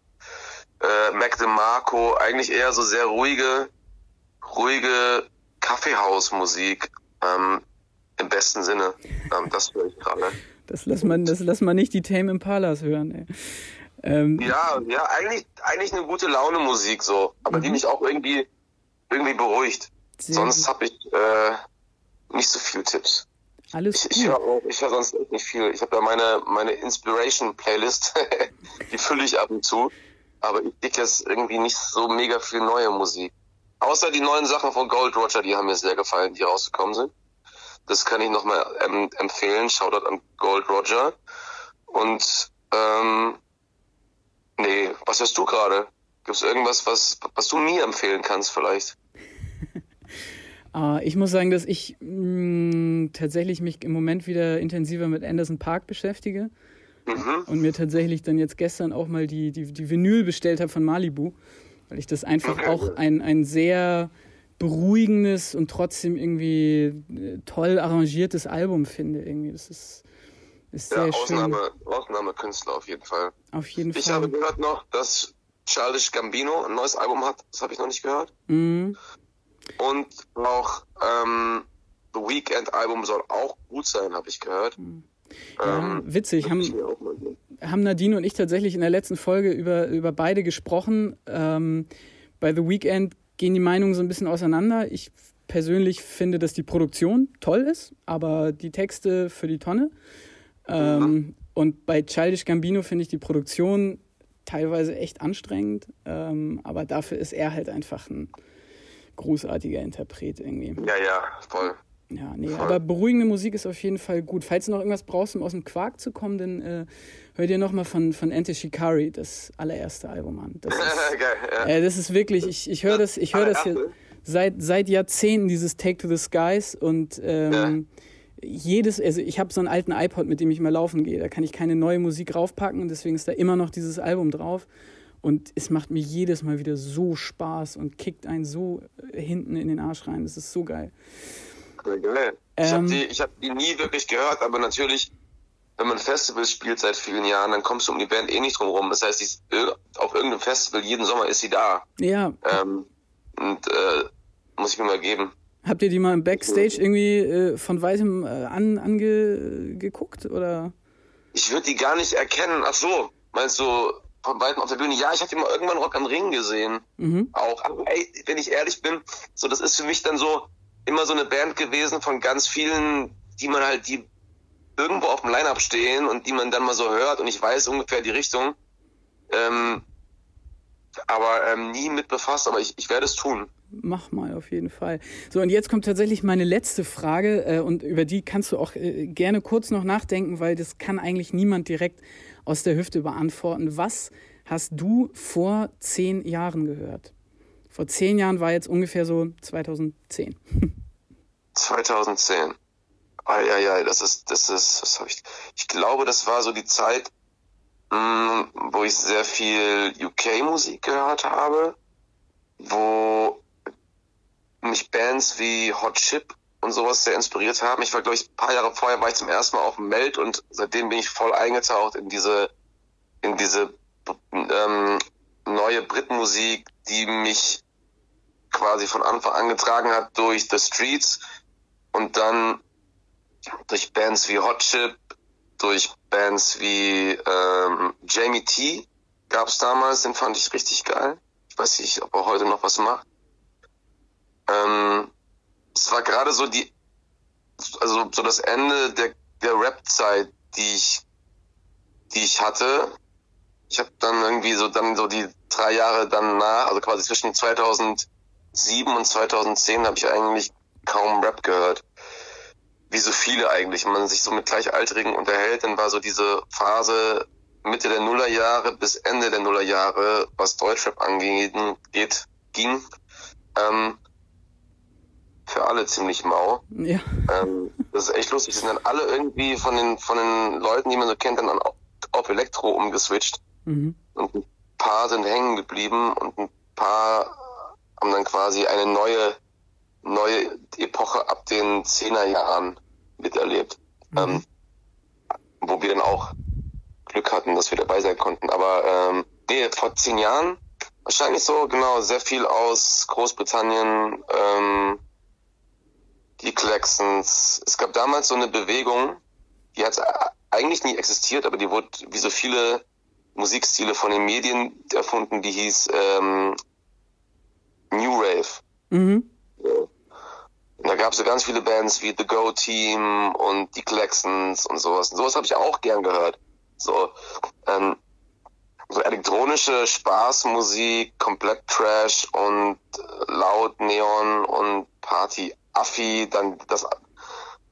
äh, Mac DeMarco, eigentlich eher so sehr ruhige, ruhige Kaffeehausmusik, ähm, im besten Sinne. Ähm, das höre ich gerade.
Das lässt man, das lässt man nicht die Tame Impalas hören, ey.
Ähm, ja, ja, eigentlich, eigentlich eine gute Laune Musik so, aber mhm. die mich auch irgendwie irgendwie beruhigt. Sehr sonst habe ich äh, nicht so viele Tipps.
Alles
ich, ich höre hör sonst nicht viel. Ich habe ja meine, meine Inspiration-Playlist, die fülle ich ab und zu. Aber ich dicke jetzt irgendwie nicht so mega viel neue Musik. Außer die neuen Sachen von Gold Roger, die haben mir sehr gefallen, die rausgekommen sind. Das kann ich nochmal ähm, empfehlen. Shoutout an Gold Roger. Und ähm, nee, was hörst du gerade? Gibt es irgendwas, was, was du mir empfehlen kannst vielleicht?
uh, ich muss sagen, dass ich mh, mm, tatsächlich mich im Moment wieder intensiver mit Anderson Park beschäftige. Mhm. Und mir tatsächlich dann jetzt gestern auch mal die, die, die Vinyl bestellt habe von Malibu, weil ich das einfach okay. auch ein, ein sehr beruhigendes und trotzdem irgendwie äh, toll arrangiertes Album finde. Irgendwie. Das ist, ist sehr ja, Ausnahme,
schön. Ausnahmekünstler auf jeden Fall.
Auf jeden
ich
Fall.
Ich habe gehört noch, dass Childish Gambino ein neues Album hat. Das habe ich noch nicht gehört.
Mhm.
Und auch ähm, The Weekend Album soll auch gut sein, habe ich gehört. Mhm.
Ja, ähm, witzig, haben, haben Nadine und ich tatsächlich in der letzten Folge über, über beide gesprochen. Ähm, bei The Weekend gehen die Meinungen so ein bisschen auseinander. Ich persönlich finde, dass die Produktion toll ist, aber die Texte für die Tonne. Ähm, und bei Childish Gambino finde ich die Produktion teilweise echt anstrengend, ähm, aber dafür ist er halt einfach ein großartiger Interpret irgendwie.
Ja, ja, voll.
Ja, nee, voll. aber beruhigende Musik ist auf jeden Fall gut. Falls du noch irgendwas brauchst, um aus dem Quark zu kommen, dann äh, hör dir nochmal von, von Ante Shikari das allererste Album an. Das ist, Geil, ja. äh, das ist wirklich, ich, ich höre das, ich höre das hier seit, seit Jahrzehnten, dieses Take to the Skies und ähm, ja jedes, also ich habe so einen alten iPod, mit dem ich mal laufen gehe. Da kann ich keine neue Musik raufpacken und deswegen ist da immer noch dieses Album drauf. Und es macht mir jedes Mal wieder so Spaß und kickt einen so äh, hinten in den Arsch rein. Das ist so geil.
geil. Ähm, ich habe die, hab die nie wirklich gehört, aber natürlich, wenn man Festivals spielt seit vielen Jahren, dann kommst du um die Band eh nicht drum rum. Das heißt, ist, auf irgendeinem Festival jeden Sommer ist sie da.
Ja.
Ähm, und äh, muss ich mir mal geben.
Habt ihr die mal im Backstage irgendwie äh, von weitem äh, an, angeguckt oder?
Ich würde die gar nicht erkennen. Ach so, meinst du von weitem auf der Bühne? Ja, ich hatte mal irgendwann Rock am Ring gesehen. Mhm. Auch. Aber ey, wenn ich ehrlich bin, so das ist für mich dann so immer so eine Band gewesen von ganz vielen, die man halt die irgendwo auf dem Line-Up stehen und die man dann mal so hört und ich weiß ungefähr die Richtung. Ähm, aber ähm, nie mit befasst, aber ich, ich werde es tun
mach mal auf jeden Fall. So, und jetzt kommt tatsächlich meine letzte Frage äh, und über die kannst du auch äh, gerne kurz noch nachdenken, weil das kann eigentlich niemand direkt aus der Hüfte beantworten. Was hast du vor zehn Jahren gehört? Vor zehn Jahren war jetzt ungefähr so 2010.
2010. Eieiei, das ist, das ist, was habe ich, ich glaube, das war so die Zeit, mh, mm, wo ich sehr viel UK-Musik gehört habe, wo mich Bands wie Hot Chip und sowas sehr inspiriert haben. Ich war, glaube ich, ein paar Jahre vorher war ich zum ersten Mal auf dem Meld und seitdem bin ich voll eingetaucht in diese, in diese ähm, neue Britmusik, die mich quasi von Anfang an getragen hat durch The Streets und dann durch Bands wie Hot Chip, durch Bands wie ähm, Jamie T gab es damals, den fand ich richtig geil. Ich weiß nicht, ob er heute noch was macht. Ähm, es war gerade so die, also so das Ende der, der Rap-Zeit, die ich, die ich hatte. Ich habe dann irgendwie so dann so die drei Jahre danach, also quasi zwischen 2007 und 2010 habe ich eigentlich kaum Rap gehört. Wie so viele eigentlich. Wenn man sich so mit Gleichaltrigen unterhält, dann war so diese Phase Mitte der Nullerjahre bis Ende der Nullerjahre, was Deutschrap angeht, geht, ging. Ähm, für alle ziemlich mau.
Ja.
Ähm, das ist echt lustig. Die sind dann alle irgendwie von den, von den Leuten, die man so kennt, dann auf Elektro umgeswitcht. Mhm. Und ein paar sind hängen geblieben und ein paar haben dann quasi eine neue, neue Epoche ab den Zehnerjahren miterlebt. Mhm. Ähm, wo wir dann auch Glück hatten, dass wir dabei sein konnten. Aber ähm, nee, vor zehn Jahren wahrscheinlich so, genau, sehr viel aus Großbritannien, ähm, die Claxons. Es gab damals so eine Bewegung, die hat eigentlich nie existiert, aber die wurde wie so viele Musikstile von den Medien erfunden, die hieß ähm, New Rave. Mhm. Und da gab es so ganz viele Bands wie The Go Team und die Claxons und sowas. Und sowas habe ich auch gern gehört. So, ähm, so elektronische Spaßmusik, komplett Trash und laut Neon und Party Affi, dann das,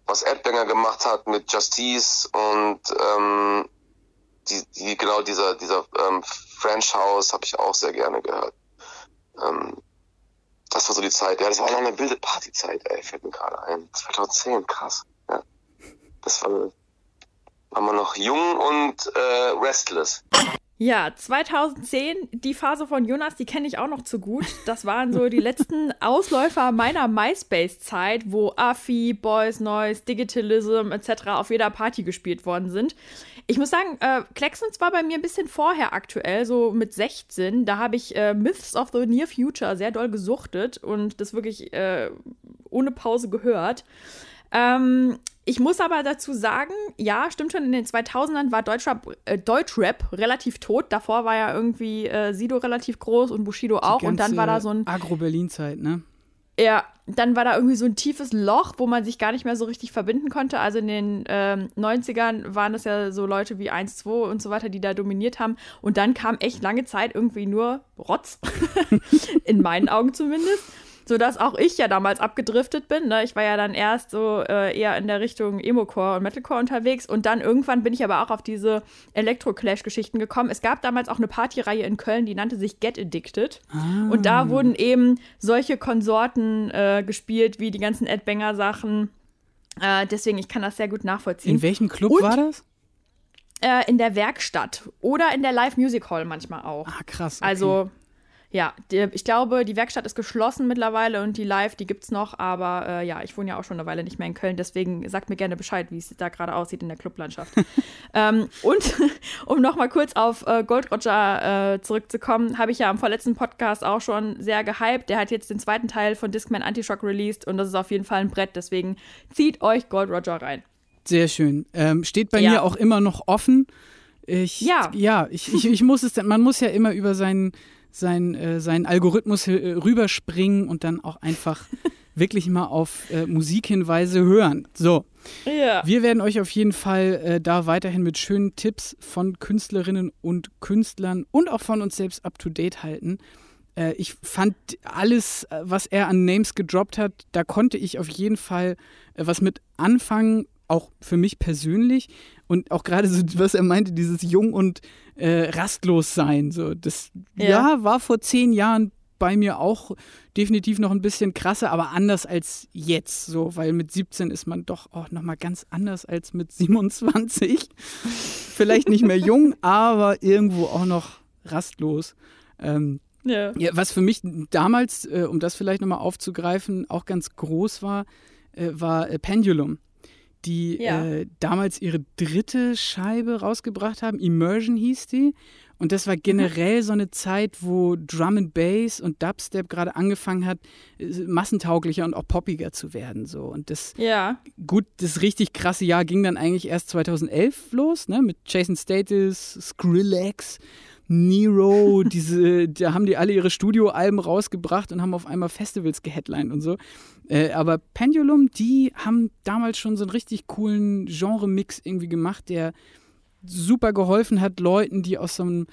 was Erdbanger gemacht hat mit Justice und ähm, die, die, genau dieser, dieser ähm, French House habe ich auch sehr gerne gehört. Ähm, das war so die Zeit. Ja, das war auch eine wilde Partyzeit, ey, fällt mir gerade ein. 2010, krass. Ja. Das war, war man noch jung und äh, restless.
Ja, 2010, die Phase von Jonas, die kenne ich auch noch zu gut. Das waren so die letzten Ausläufer meiner MySpace-Zeit, wo Affi, Boys Noise, Digitalism etc. auf jeder Party gespielt worden sind. Ich muss sagen, äh, Klecksons war bei mir ein bisschen vorher aktuell, so mit 16. Da habe ich äh, Myths of the Near Future sehr doll gesuchtet und das wirklich äh, ohne Pause gehört. Ähm, ich muss aber dazu sagen, ja, stimmt schon, in den 2000ern war Deutschrap, äh, Deutschrap relativ tot. Davor war ja irgendwie äh, Sido relativ groß und Bushido auch. Und dann war da so ein.
Agro-Berlin-Zeit, ne?
Ja, dann war da irgendwie so ein tiefes Loch, wo man sich gar nicht mehr so richtig verbinden konnte. Also in den ähm, 90ern waren das ja so Leute wie 1, 2 und so weiter, die da dominiert haben. Und dann kam echt lange Zeit irgendwie nur Rotz. in meinen Augen zumindest sodass auch ich ja damals abgedriftet bin. Ne? Ich war ja dann erst so äh, eher in der Richtung Emo-Core und Metalcore unterwegs und dann irgendwann bin ich aber auch auf diese Elektro-Clash-Geschichten gekommen. Es gab damals auch eine Partyreihe in Köln, die nannte sich Get Addicted ah. und da wurden eben solche Konsorten äh, gespielt, wie die ganzen Ed Banger-Sachen. Äh, deswegen, ich kann das sehr gut nachvollziehen.
In welchem Club und, war das?
Äh, in der Werkstatt oder in der Live Music Hall manchmal auch.
Ah, krass.
Okay. Also ja, die, ich glaube, die Werkstatt ist geschlossen mittlerweile und die Live, die gibt es noch, aber äh, ja, ich wohne ja auch schon eine Weile nicht mehr in Köln, deswegen sagt mir gerne Bescheid, wie es da gerade aussieht in der Clublandschaft. ähm, und um nochmal kurz auf äh, Gold Roger äh, zurückzukommen, habe ich ja am vorletzten Podcast auch schon sehr gehypt. Der hat jetzt den zweiten Teil von Discman Antishock released und das ist auf jeden Fall ein Brett, deswegen zieht euch Gold Roger rein.
Sehr schön. Ähm, steht bei ja. mir auch immer noch offen. Ich, ja. Ja, ich, ich, ich muss es, man muss ja immer über seinen sein, äh, seinen Algorithmus äh, rüberspringen und dann auch einfach wirklich mal auf äh, Musikhinweise hören. So. Ja. Wir werden euch auf jeden Fall äh, da weiterhin mit schönen Tipps von Künstlerinnen und Künstlern und auch von uns selbst up to date halten. Äh, ich fand alles, äh, was er an Names gedroppt hat, da konnte ich auf jeden Fall was mit anfangen, auch für mich persönlich. Und auch gerade so, was er meinte, dieses Jung und äh, rastlos sein. So, das ja. ja. war vor zehn Jahren bei mir auch definitiv noch ein bisschen krasser, aber anders als jetzt. So, weil mit 17 ist man doch auch nochmal ganz anders als mit 27. Vielleicht nicht mehr jung, aber irgendwo auch noch rastlos. Ähm, ja. ja. Was für mich damals, äh, um das vielleicht nochmal aufzugreifen, auch ganz groß war, äh, war äh, Pendulum die ja. äh, damals ihre dritte Scheibe rausgebracht haben. Immersion hieß die. Und das war generell so eine Zeit, wo Drum and Bass und Dubstep gerade angefangen hat, äh, massentauglicher und auch poppiger zu werden. So. Und das,
ja.
gut, das richtig krasse Jahr ging dann eigentlich erst 2011 los, ne, mit Jason Status, Skrillex, Nero, diese, da haben die alle ihre Studioalben rausgebracht und haben auf einmal Festivals geheadlined und so. Äh, aber Pendulum, die haben damals schon so einen richtig coolen Genre-Mix irgendwie gemacht, der super geholfen hat, Leuten, die aus so einem,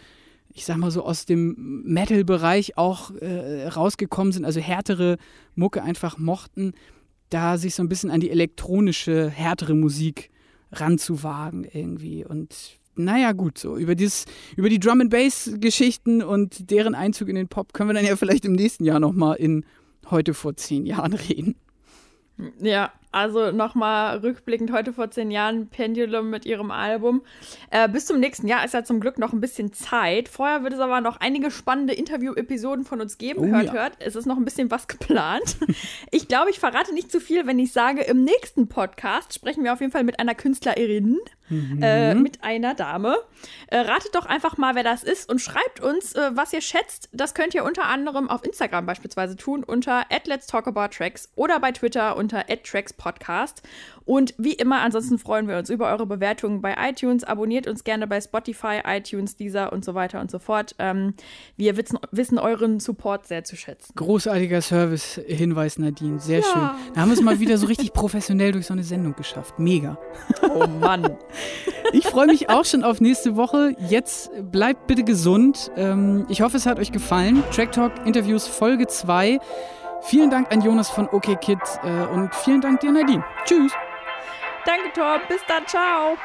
ich sag mal so, aus dem Metal-Bereich auch äh, rausgekommen sind, also härtere Mucke einfach mochten, da sich so ein bisschen an die elektronische, härtere Musik ranzuwagen irgendwie. Und naja, gut, so. Über, dieses, über die Drum and Bass Geschichten und deren Einzug in den Pop können wir dann ja vielleicht im nächsten Jahr nochmal in heute vor zehn Jahren reden.
Ja, also nochmal rückblickend heute vor zehn Jahren Pendulum mit ihrem Album. Äh, bis zum nächsten Jahr ist ja zum Glück noch ein bisschen Zeit. Vorher wird es aber noch einige spannende Interview-Episoden von uns geben. Oh, hört, ja. hört. Es ist noch ein bisschen was geplant. ich glaube, ich verrate nicht zu viel, wenn ich sage, im nächsten Podcast sprechen wir auf jeden Fall mit einer Künstlerin, mhm. äh, mit einer Dame. Äh, ratet doch einfach mal, wer das ist und schreibt uns, äh, was ihr schätzt. Das könnt ihr unter anderem auf Instagram beispielsweise tun unter Let's Talk About Tracks oder bei Twitter unter @trackspodcast. Podcast. Und wie immer, ansonsten freuen wir uns über eure Bewertungen bei iTunes. Abonniert uns gerne bei Spotify, iTunes, Deezer und so weiter und so fort. Ähm, wir wissen, wissen, euren Support sehr zu schätzen.
Großartiger Service-Hinweis, Nadine. Sehr ja. schön. Da haben wir es mal wieder so richtig professionell durch so eine Sendung geschafft. Mega.
Oh Mann.
Ich freue mich auch schon auf nächste Woche. Jetzt bleibt bitte gesund. Ähm, ich hoffe, es hat euch gefallen. Track Talk Interviews Folge 2. Vielen Dank an Jonas von OK Kids äh, und vielen Dank dir, Nadine. Tschüss.
Danke, Tor. Bis dann. Ciao.